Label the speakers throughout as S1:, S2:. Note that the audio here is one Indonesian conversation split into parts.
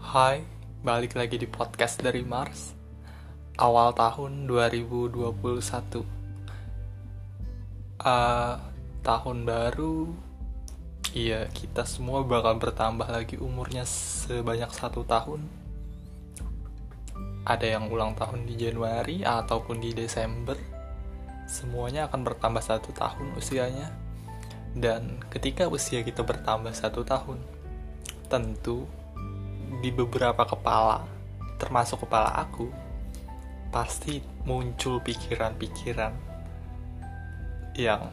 S1: Hai, balik lagi di podcast dari Mars Awal tahun 2021 uh, Tahun baru Iya, kita semua bakal bertambah lagi umurnya sebanyak satu tahun. Ada yang ulang tahun di Januari ataupun di Desember Semuanya akan bertambah satu tahun usianya Dan ketika usia kita bertambah satu tahun Tentu di beberapa kepala, termasuk kepala aku, pasti muncul pikiran-pikiran yang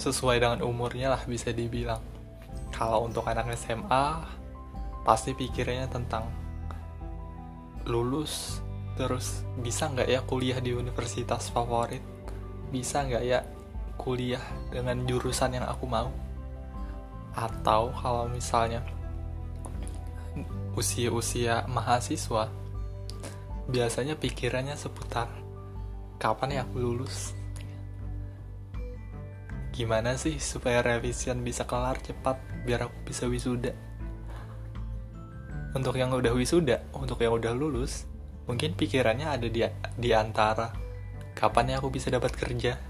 S1: sesuai dengan umurnya lah bisa dibilang. Kalau untuk anak SMA, pasti pikirannya tentang lulus, terus bisa nggak ya kuliah di universitas favorit? Bisa nggak ya kuliah dengan jurusan yang aku mau? Atau kalau misalnya usia-usia mahasiswa biasanya pikirannya seputar kapan ya aku lulus. Gimana sih supaya revision bisa kelar cepat biar aku bisa wisuda? Untuk yang udah wisuda untuk yang udah lulus mungkin pikirannya ada di, di antara kapan ya aku bisa dapat kerja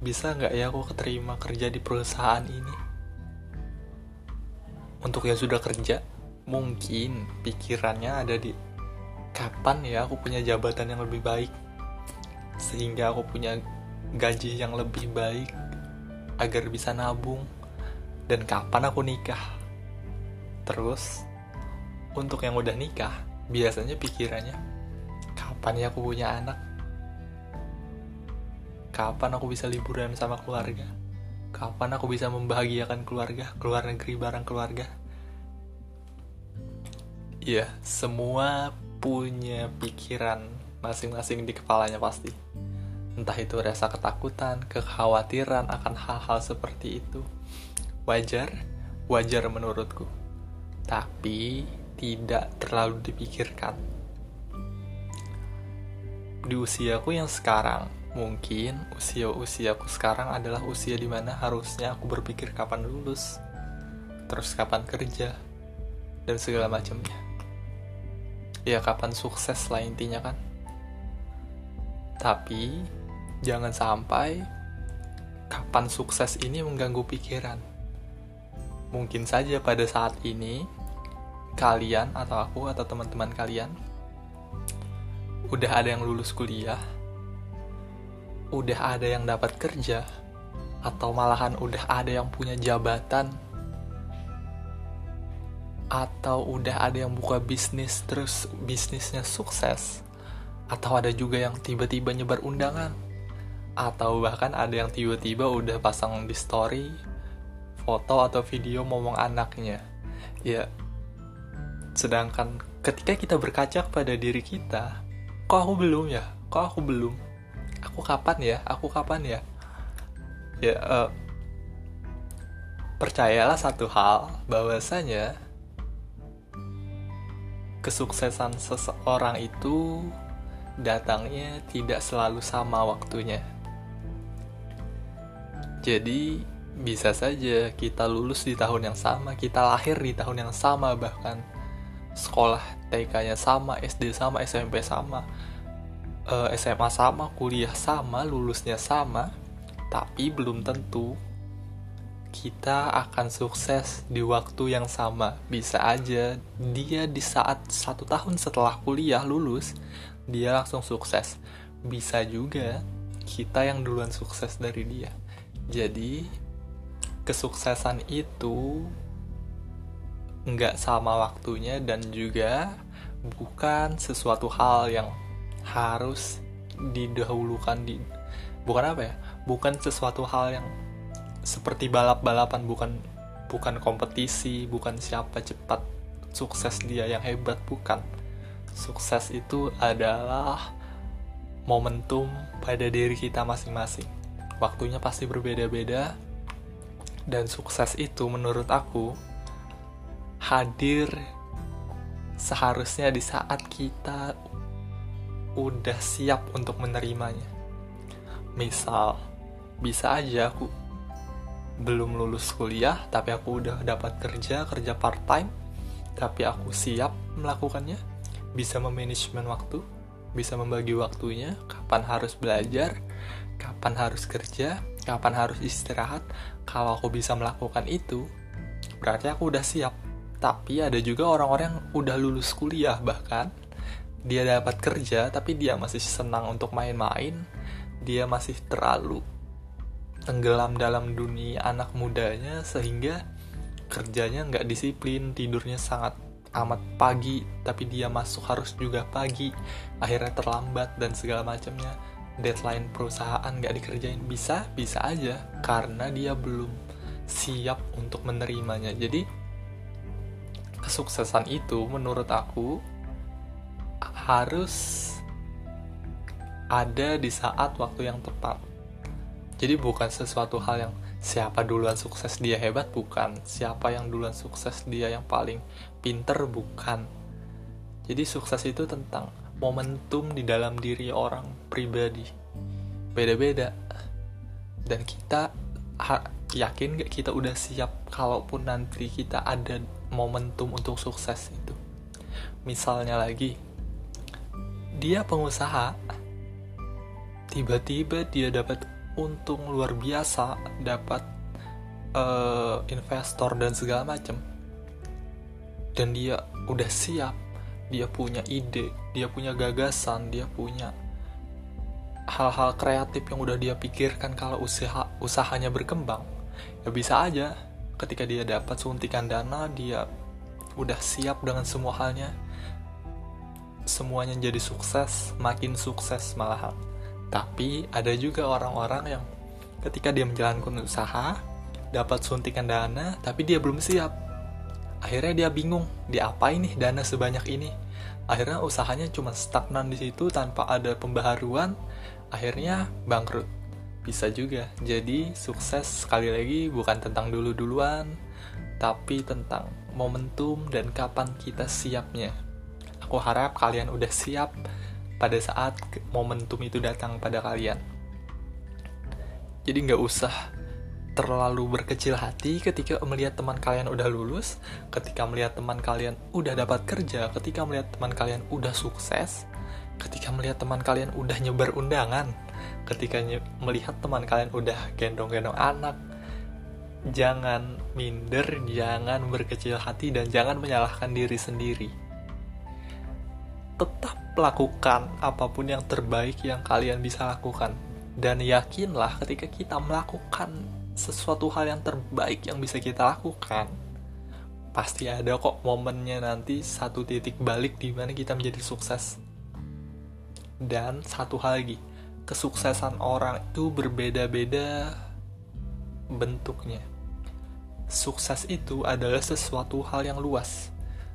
S1: bisa nggak ya aku keterima kerja di perusahaan ini? Untuk yang sudah kerja mungkin pikirannya ada di kapan ya aku punya jabatan yang lebih baik sehingga aku punya gaji yang lebih baik agar bisa nabung dan kapan aku nikah. Terus untuk yang udah nikah biasanya pikirannya kapan ya aku punya anak kapan aku bisa liburan sama keluarga kapan aku bisa membahagiakan keluarga keluar negeri bareng keluarga Iya, semua punya pikiran masing-masing di kepalanya pasti. Entah itu rasa ketakutan, kekhawatiran akan hal-hal seperti itu. Wajar, wajar menurutku. Tapi tidak terlalu dipikirkan. Di usiaku yang sekarang, mungkin usia-usiaku sekarang adalah usia di mana harusnya aku berpikir kapan lulus, terus kapan kerja, dan segala macamnya. Ya kapan sukses lah intinya kan. Tapi jangan sampai kapan sukses ini mengganggu pikiran. Mungkin saja pada saat ini kalian atau aku atau teman-teman kalian udah ada yang lulus kuliah udah ada yang dapat kerja atau malahan udah ada yang punya jabatan atau udah ada yang buka bisnis terus bisnisnya sukses atau ada juga yang tiba-tiba nyebar undangan atau bahkan ada yang tiba-tiba udah pasang di story foto atau video ngomong anaknya. Ya sedangkan ketika kita berkaca pada diri kita kok aku belum ya? Kok aku belum aku kapan ya? Aku kapan ya? Ya uh, percayalah satu hal bahwasanya kesuksesan seseorang itu datangnya tidak selalu sama waktunya. Jadi, bisa saja kita lulus di tahun yang sama, kita lahir di tahun yang sama, bahkan sekolah TK-nya sama, SD sama, SMP sama, SMA eh, sama, kuliah sama, lulusnya sama, tapi belum tentu kita akan sukses di waktu yang sama. Bisa aja dia di saat satu tahun setelah kuliah lulus, dia langsung sukses. Bisa juga kita yang duluan sukses dari dia. Jadi, kesuksesan itu nggak sama waktunya dan juga bukan sesuatu hal yang harus didahulukan di bukan apa ya bukan sesuatu hal yang seperti balap-balapan bukan bukan kompetisi, bukan siapa cepat sukses dia yang hebat bukan. Sukses itu adalah momentum pada diri kita masing-masing. Waktunya pasti berbeda-beda dan sukses itu menurut aku hadir seharusnya di saat kita udah siap untuk menerimanya. Misal, bisa aja aku belum lulus kuliah tapi aku udah dapat kerja kerja part time tapi aku siap melakukannya. Bisa memanajemen waktu bisa membagi waktunya kapan harus belajar kapan harus kerja kapan harus istirahat. Kalau aku bisa melakukan itu berarti aku udah siap. Tapi ada juga orang-orang yang udah lulus kuliah bahkan dia dapat kerja tapi dia masih senang untuk main-main. Dia masih terlalu tenggelam dalam dunia anak mudanya sehingga kerjanya nggak disiplin tidurnya sangat amat pagi tapi dia masuk harus juga pagi akhirnya terlambat dan segala macamnya. Deadline perusahaan nggak dikerjain bisa bisa aja karena dia belum siap untuk menerimanya. Jadi kesuksesan itu menurut aku harus ada di saat waktu yang tepat jadi bukan sesuatu hal yang siapa duluan sukses dia hebat bukan, siapa yang duluan sukses dia yang paling pinter bukan. Jadi sukses itu tentang momentum di dalam diri orang pribadi. Beda-beda. Dan kita yakin gak kita udah siap kalaupun nanti kita ada momentum untuk sukses itu. Misalnya lagi, dia pengusaha, tiba-tiba dia dapat untung luar biasa dapat uh, investor dan segala macam dan dia udah siap. Dia punya ide dia punya gagasan dia punya hal-hal kreatif yang udah dia pikirkan kalau usaha usahanya berkembang. Ya bisa aja ketika dia dapat suntikan dana dia udah siap dengan semua halnya semuanya jadi sukses makin sukses malahan tapi ada juga orang-orang yang ketika dia menjalankan usaha, dapat suntikan dana, tapi dia belum siap. Akhirnya dia bingung, dia apa ini dana sebanyak ini? Akhirnya usahanya cuma stagnan di situ tanpa ada pembaharuan, akhirnya bangkrut. Bisa juga. Jadi sukses sekali lagi bukan tentang dulu-duluan, tapi tentang momentum dan kapan kita siapnya. Aku harap kalian udah siap pada saat momentum itu datang pada kalian. Jadi nggak usah terlalu berkecil hati ketika melihat teman kalian udah lulus, ketika melihat teman kalian udah dapat kerja, ketika melihat teman kalian udah sukses, ketika melihat teman kalian udah nyebar undangan, ketika melihat teman kalian udah gendong-gendong anak, jangan minder, jangan berkecil hati, dan jangan menyalahkan diri sendiri. Tetap lakukan apa pun yang terbaik yang kalian bisa lakukan. Dan yakinlah ketika kita melakukan sesuatu hal yang terbaik yang bisa kita lakukan pasti ada kok momennya nanti satu titik balik di mana kita menjadi sukses. Dan satu hal lagi kesuksesan orang itu berbeda-beda bentuknya. Sukses itu adalah sesuatu hal yang luas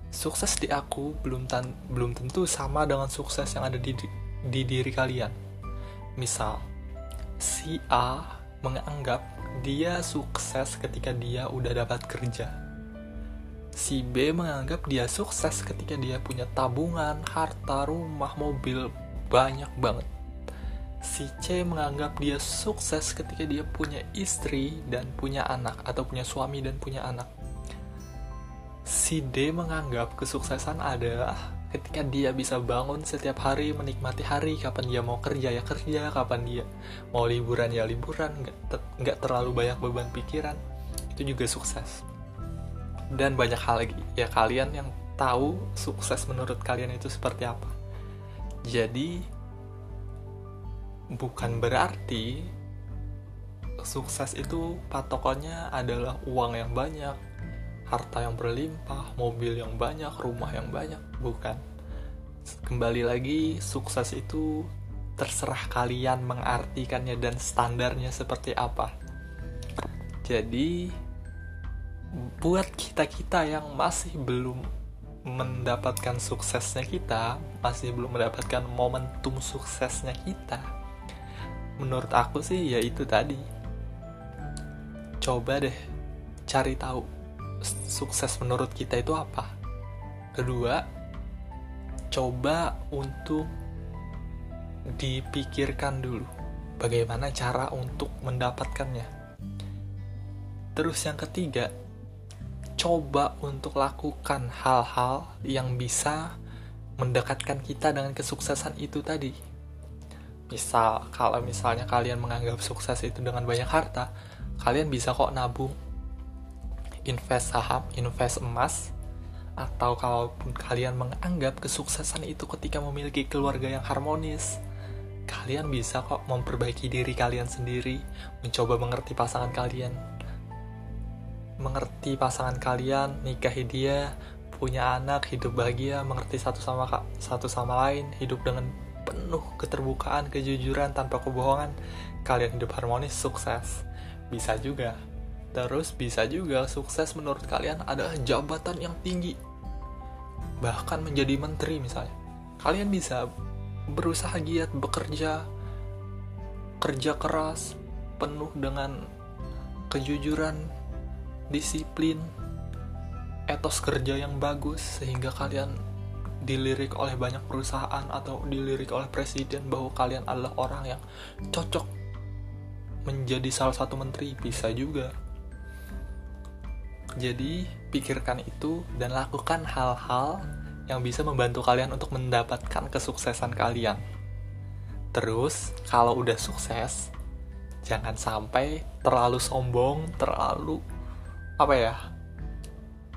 S1: sukses di aku belum tan belum tentu sama dengan sukses yang ada di, di diri kalian. Misal, si A menganggap dia sukses ketika dia udah dapat kerja. Si B menganggap dia sukses ketika dia punya tabungan, harta, rumah, mobil banyak banget. Si C menganggap dia sukses ketika dia punya istri dan punya anak atau punya suami dan punya anak si D menganggap kesuksesan adalah ketika dia bisa bangun setiap hari menikmati hari kapan dia mau kerja ya kerja kapan dia mau liburan ya liburan nggak ter terlalu banyak beban pikiran itu juga sukses. Dan banyak hal lagi ya kalian yang tahu sukses menurut kalian itu seperti apa. Jadi bukan berarti sukses itu patokannya adalah uang yang banyak harta yang berlimpah, mobil yang banyak, rumah yang banyak, bukan. Kembali lagi, sukses itu terserah kalian mengartikannya dan standarnya seperti apa. Jadi, buat kita-kita yang masih belum mendapatkan suksesnya kita, masih belum mendapatkan momentum suksesnya kita, menurut aku sih ya itu tadi. Coba deh cari tahu sukses menurut kita itu apa? Kedua, coba untuk dipikirkan dulu bagaimana cara untuk mendapatkannya. terus yang ketiga coba untuk lakukan hal-hal yang bisa mendekatkan kita dengan kesuksesan itu tadi misal kalau misalnya kalian menganggap sukses itu dengan banyak harta kalian bisa kok nabung invest saham invest emas atau kalaupun kalian menganggap kesuksesan itu ketika memiliki keluarga yang harmonis kalian bisa kok memperbaiki diri kalian sendiri mencoba mengerti pasangan kalian. Mengerti pasangan kalian nikahi dia punya anak hidup bahagia mengerti satu sama satu sama lain hidup dengan penuh keterbukaan kejujuran tanpa kebohongan kalian hidup harmonis sukses. Bisa juga terus bisa juga sukses menurut kalian adalah jabatan yang tinggi. Bahkan menjadi menteri misalnya. Kalian bisa berusaha giat bekerja kerja keras penuh dengan kejujuran disiplin etos kerja yang bagus sehingga kalian dilirik oleh banyak perusahaan atau dilirik oleh presiden bahwa kalian adalah orang yang cocok menjadi salah satu menteri. Bisa juga jadi, pikirkan itu dan lakukan hal-hal yang bisa membantu kalian untuk mendapatkan kesuksesan kalian. Terus, kalau udah sukses, jangan sampai terlalu sombong, terlalu apa ya?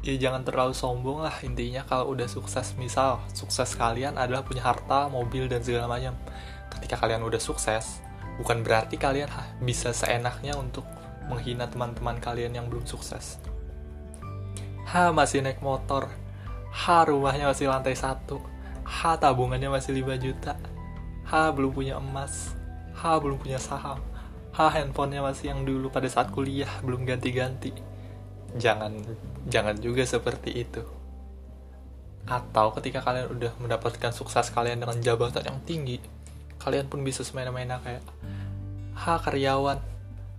S1: Ya jangan terlalu sombong lah intinya kalau udah sukses. Misal, sukses kalian adalah punya harta, mobil dan segala macam. Ketika kalian udah sukses, bukan berarti kalian bisa seenaknya untuk menghina teman-teman kalian yang belum sukses H masih naik motor H rumahnya masih lantai satu H tabungannya masih 5 juta H belum punya emas H belum punya saham H handphonenya masih yang dulu pada saat kuliah belum ganti-ganti. Jangan jangan juga seperti itu. Atau ketika kalian udah mendapatkan sukses kalian dengan jabatan yang tinggi kalian pun bisa semena-mena kayak H karyawan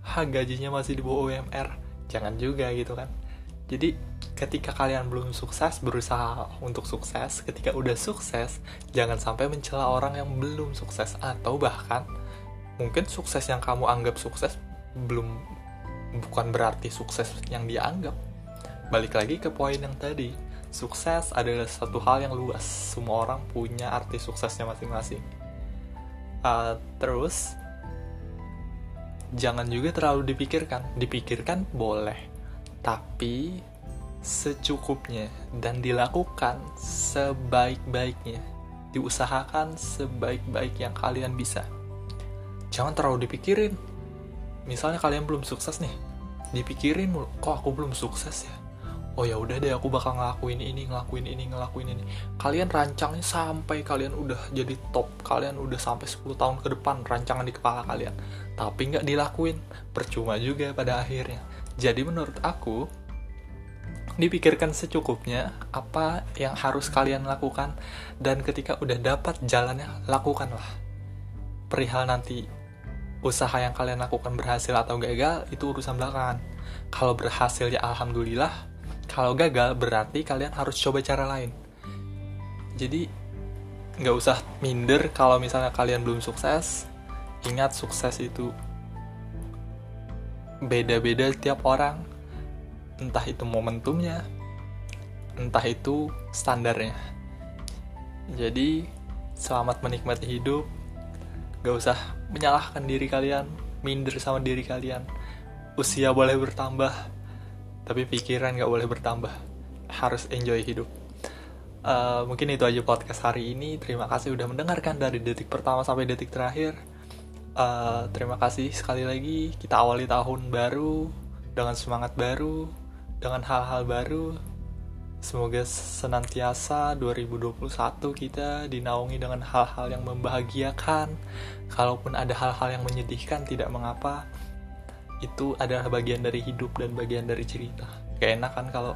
S1: H gajinya masih di bawah UMR jangan juga gitu kan. Jadi ketika kalian belum sukses berusaha untuk sukses. Ketika udah sukses jangan sampai mencela orang yang belum sukses. Atau bahkan mungkin sukses yang kamu anggap sukses belum bukan berarti sukses yang dia anggap balik lagi ke poin yang tadi. Sukses adalah satu hal yang luas. Semua orang punya arti suksesnya masing-masing. Uh, terus jangan juga terlalu dipikirkan. Dipikirkan boleh tapi secukupnya dan dilakukan sebaik-baiknya. Diusahakan sebaik-baik yang kalian bisa. Jangan terlalu dipikirin. Misalnya kalian belum sukses nih, dipikirin kok aku belum sukses ya? Oh ya udah deh aku bakal ngelakuin ini, ngelakuin ini, ngelakuin ini. Kalian rancangnya sampai kalian udah jadi top, kalian udah sampai 10 tahun ke depan rancangan di kepala kalian. Tapi nggak dilakuin, percuma juga pada akhirnya jadi menurut aku, dipikirkan secukupnya apa yang harus kalian lakukan dan ketika udah dapat jalannya, lakukanlah. Perihal nanti usaha yang kalian lakukan berhasil atau gagal, itu urusan belakangan. Kalau berhasil ya alhamdulillah, kalau gagal berarti kalian harus coba cara lain. Jadi nggak usah minder kalau misalnya kalian belum sukses. Ingat sukses itu beda-beda tiap orang entah itu momentumnya entah itu standarnya. Jadi selamat menikmati hidup. Gak usah menyalahkan diri kalian minder sama diri kalian. Usia boleh bertambah tapi pikiran gak boleh bertambah. Harus enjoy hidup. Uh, mungkin itu aja podcast hari ini. Terima kasih udah mendengarkan dari detik pertama sampai detik terakhir. Uh, terima kasih sekali lagi. Kita awali tahun baru dengan semangat baru dengan hal-hal baru. Semoga senantiasa 2021 kita dinaungi dengan hal-hal yang membahagiakan. Kalaupun ada hal-hal yang menyedihkan tidak mengapa. Itu adalah bagian dari hidup dan bagian dari cerita. Gak enak kan kalau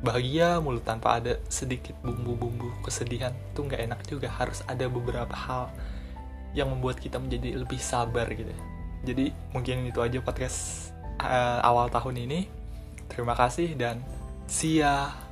S1: bahagia mulu tanpa ada sedikit bumbu-bumbu kesedihan. Itu nggak enak juga. Harus ada beberapa hal yang membuat kita menjadi lebih sabar gitu. Jadi mungkin itu aja podcast uh, awal tahun ini terima kasih dan ya